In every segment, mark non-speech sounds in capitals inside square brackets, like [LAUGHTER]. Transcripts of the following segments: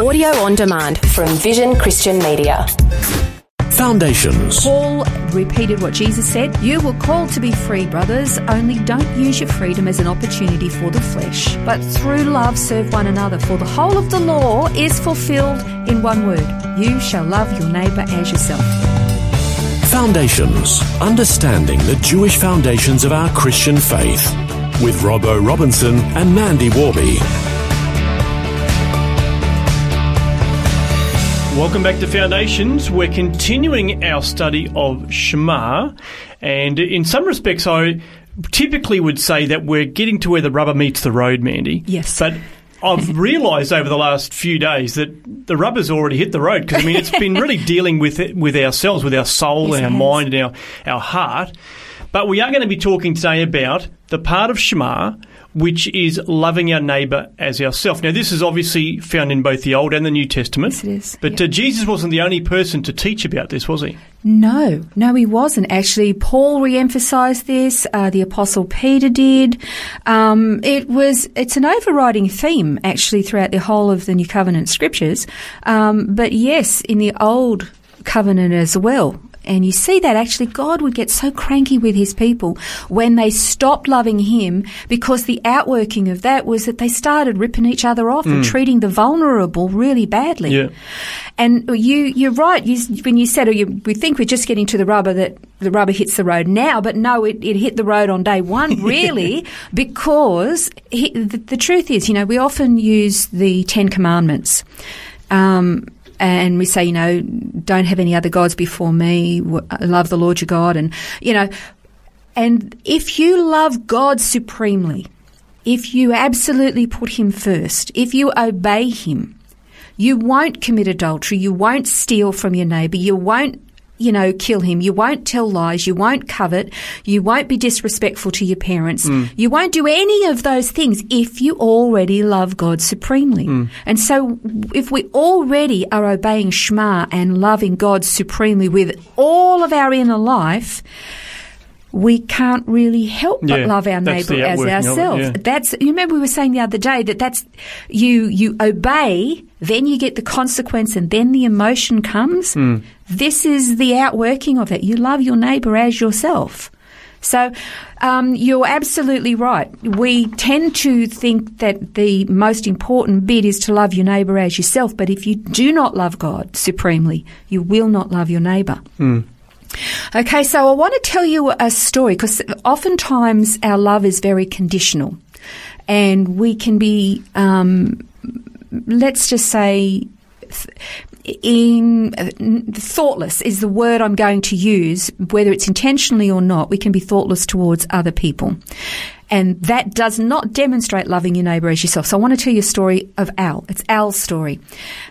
Audio on demand from Vision Christian Media. Foundations. Paul repeated what Jesus said You were called to be free, brothers, only don't use your freedom as an opportunity for the flesh, but through love serve one another. For the whole of the law is fulfilled in one word You shall love your neighbour as yourself. Foundations. Understanding the Jewish foundations of our Christian faith. With Robbo Robinson and Mandy Worby. Welcome back to Foundations. We're continuing our study of Shema, and in some respects, I typically would say that we're getting to where the rubber meets the road, Mandy. Yes. But I've [LAUGHS] realised over the last few days that the rubber's already hit the road because I mean it's been really [LAUGHS] dealing with it, with ourselves, with our soul, Yes, and our mind, and our our heart. But we are going to be talking today about the part of Shema which is loving our neighbour as ourself. Now, this is obviously found in both the Old and the New Testament. Yes, it is. But uh, Jesus wasn't the only person to teach about this, was he? No, no, he wasn't. Actually, Paul re-emphasized this. Uh, the Apostle Peter did. Um, it was. It's an overriding theme, actually, throughout the whole of the New Covenant scriptures. Um, but yes, in the Old Covenant as well. And you see that actually God would get so cranky with his people when they stopped loving him because the outworking of that was that they started ripping each other off and treating the vulnerable really badly. Yeah. And you, you're right. You, when you said, oh, you, we think we're just getting to the rubber that the rubber hits the road now, but no, it, it hit the road on day one, [LAUGHS] really, because he, the, the truth is, you know, we often use the Ten Commandments. Um, and we say, you know, don't have any other gods before me. Love the Lord your God, and you know, and if you love God supremely, if you absolutely put Him first, if you obey Him, you won't commit adultery. You won't steal from your neighbour. You won't, you know, kill him. You won't tell lies. You won't covet. You won't be disrespectful to your parents. Mm. You won't do any of those things if you already love God supremely. Mm. And so if we already are obeying Shema and loving God supremely with all of our inner life, we can't really help but Yeah, love our neighbour as of it, ourselves. yeah. That's you remember we were saying the other day that that's you you obey, then you get the consequence, and then the emotion comes. Hmm. This is the outworking of it. You love your neighbour as yourself. So um, you're absolutely right. We tend to think that the most important bit is to love your neighbour as yourself, but if you do not love God supremely, you will not love your neighbour. Okay, so I want to tell you a story because oftentimes our love is very conditional, and we can be, um, let's just say, in uh, thoughtless is the word I'm going to use, whether it's intentionally or not. We can be thoughtless towards other people. And that does not demonstrate loving your neighbour as yourself. So I want to tell you a story of Al. It's Al's story.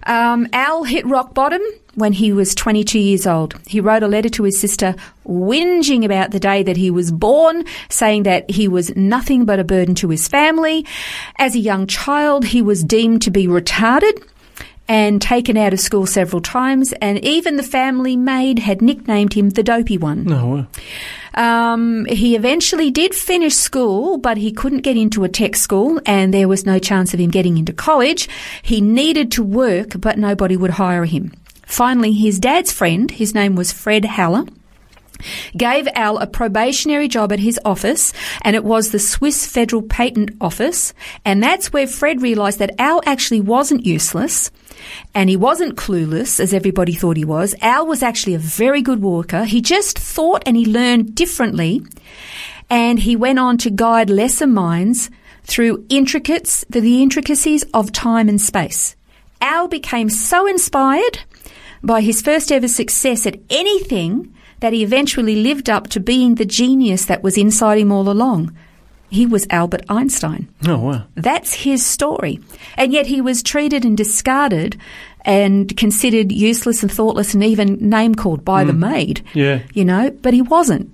Um, Al hit rock bottom when he was 22 years old. He wrote a letter to his sister whinging about the day that he was born, saying that he was nothing but a burden to his family. As a young child, he was deemed to be retarded and taken out of school several times, and even the family maid had nicknamed him the dopey one. No, Um, he eventually did finish school, but he couldn't get into a tech school, and there was no chance of him getting into college. He needed to work, but nobody would hire him. Finally, his dad's friend, his name was Fred Haller, gave Al a probationary job at his office, and it was the Swiss Federal Patent Office. And that's where Fred realised that Al actually wasn't useless. And he wasn't clueless, as everybody thought he was. Al was actually a very good worker. He just thought and he learned differently. And he went on to guide lesser minds through intricates, the intricacies of time and space. Al became so inspired by his first ever success at anything that he eventually lived up to being the genius that was inside him all along. He was Albert Einstein. oh wow. That's his story. And yet he was treated and discarded and considered useless and thoughtless and even name called by the hmm. maid. Yeah. You know, but he wasn't.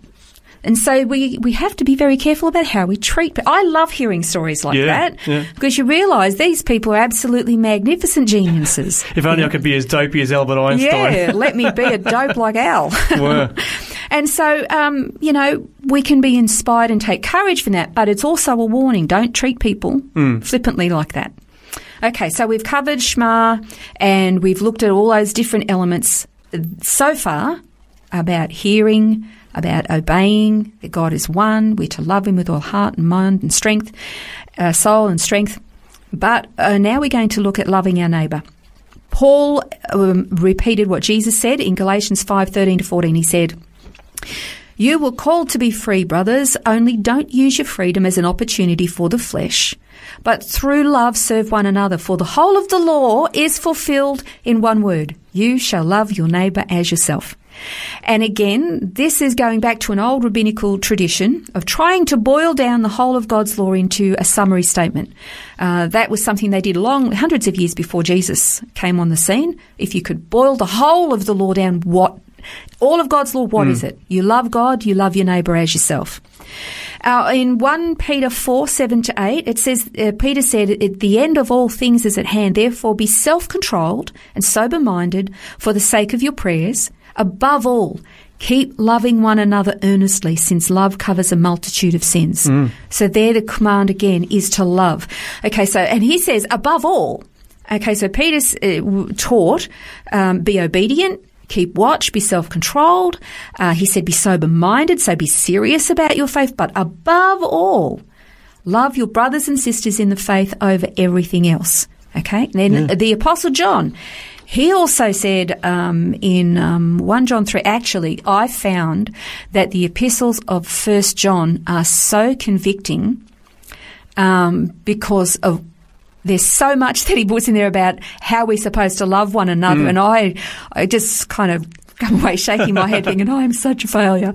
And so we, we have to be very careful about how we treat people. I love hearing stories like Yeah, that yeah. because you realise these people are absolutely magnificent geniuses. [LAUGHS] If only I could be as dopey as Albert Einstein. Yeah, [LAUGHS] let me be a dope like Al. [LAUGHS] And so, um, you know, we can be inspired and take courage from that, but it's also a warning. Don't treat people Hmm. flippantly like that. Okay, so we've covered Shema and we've looked at all those different elements so far about hearing, about obeying, that God is one, we're to love Him with all heart and mind and strength, uh, soul and strength. But uh, now we're going to look at loving our neighbour. Paul um, repeated what Jesus said in Galatians 5:13 to 14. He said, "You were called to be free, brothers, only don't use your freedom as an opportunity for the flesh, but through love serve one another, for the whole of the law is fulfilled in one word: you shall love your neighbor as yourself." And again, this is going back to an old rabbinical tradition of trying to boil down the whole of God's law into a summary statement. Uh, that was something they did long, hundreds of years before Jesus came on the scene. If you could boil the whole of the law down, what all of God's law, what mm. is it? You love God, you love your neighbour as yourself. Uh, in 1 Peter 4, 7 to 8, it says, uh, Peter said, the end of all things is at hand, therefore be self-controlled and sober-minded for the sake of your prayers, Above all, keep loving one another earnestly, since love covers a multitude of sins. Mm. So there the command again is to love. Okay, so, and he says, above all, okay, so Peter uh, taught, um, be obedient, keep watch, be self controlled. Uh, he said, be sober minded, so be serious about your faith, but above all, love your brothers and sisters in the faith over everything else. Okay, then yeah. the Apostle John, he also said um, in um, 1 John 3, actually, I found that the epistles of 1 John are so convicting um, because of there's so much [LAUGHS] that he puts in there about how we're supposed to love one another. Mm. And I, I just kind of [LAUGHS] come away shaking my head [LAUGHS] thinking, oh, I'm such a failure.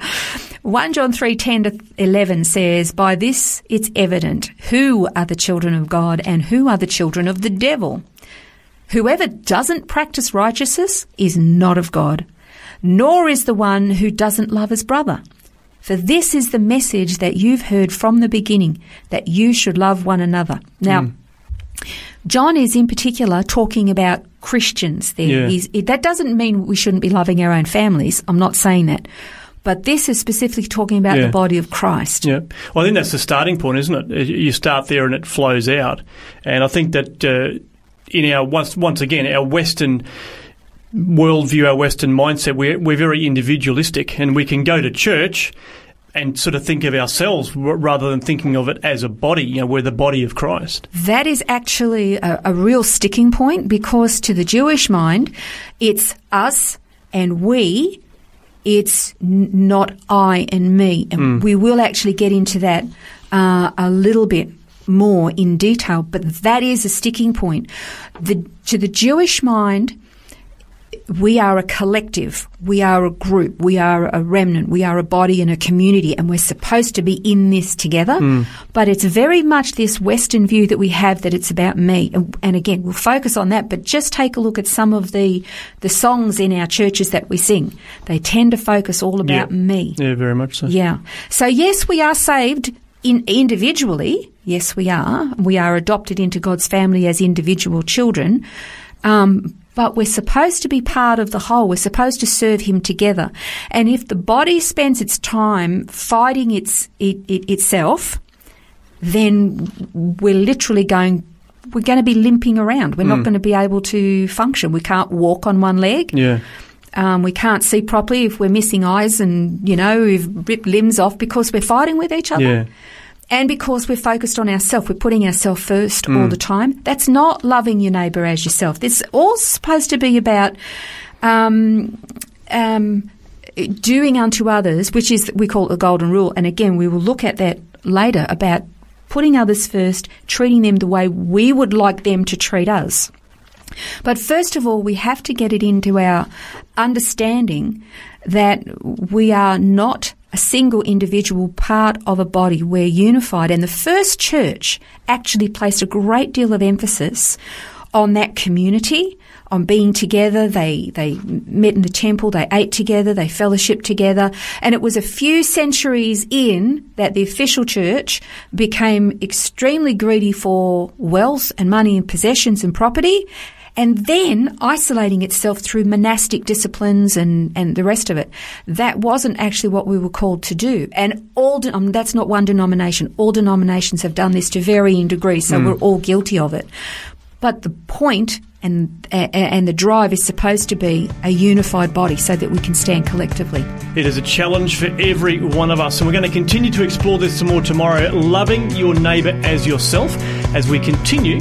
1 John 3, 10 to 11 says, By this it's evident who are the children of God and who are the children of the devil. Whoever doesn't practice righteousness is not of God, nor is the one who doesn't love his brother. For this is the message that you've heard from the beginning, that you should love one another. Now, mm. John is in particular talking about Christians there. Yeah. that doesn't mean we shouldn't be loving our own families. I'm not saying that. But this is specifically talking about yeah. the body of Christ. Yeah. Well, I think that's the starting point, isn't it? You start there and it flows out. And I think that uh, in our once once again our Western worldview, our Western mindset, we're, we're very individualistic, and we can go to church and sort of think of ourselves rather than thinking of it as a body. You know, we're the body of Christ. That is actually a, a real sticking point because to the Jewish mind, it's us and we. It's n- not I and me, and mm. we will actually get into that uh, a little bit more in detail, but that is a sticking point. The, to the Jewish mind, we are a collective, we are a group, we are a remnant, we are a body and a community, and we're supposed to be in this together. Mm. But it's very much this Western view that we have that it's about me. And, and, again, we'll focus on that, but just take a look at some of the, the songs in our churches that we sing. They tend to focus all about yeah. me. Yeah, very much so. Yeah. So, yes, we are saved in, individually, yes, we are. We are adopted into God's family as individual children. Um, but we're supposed to be part of the whole. We're supposed to serve Him together. And if the body spends its time fighting its it, it, itself, then we're literally going. We're going to be limping around. We're mm. not hmm. going to be able to function. We can't walk on one leg. Yeah. Um, we can't see properly if we're missing eyes and, you know, we've ripped limbs off because we're fighting with each other. Yeah. And because we're focused on ourselves, we're putting ourselves first mm. all the time. That's not loving your neighbour as yourself. It's all supposed to be about um, um, doing unto others, which is we call it the golden rule. And again, we will look at that later about putting others first, treating them the way we would like them to treat us. But first of all, we have to get it into our understanding that we are not a single individual part of a body. We're unified. And the first church actually placed a great deal of emphasis on that community, on being together. They, they met in the temple, they ate together, they fellowshiped together. And it was a few centuries in that the official church became extremely greedy for wealth and money and possessions and property and then isolating itself through monastic disciplines and, and the rest of it. That wasn't actually what we were called to do. And all, de- um, that's not one denomination. All denominations have done this to varying degrees, so mm. we're all guilty of it. but the point and and the drive is supposed to be a unified body so that we can stand collectively. It is a challenge for every one of us, and we're going to continue to explore this some more tomorrow. Loving your neighbour as yourself, as we continue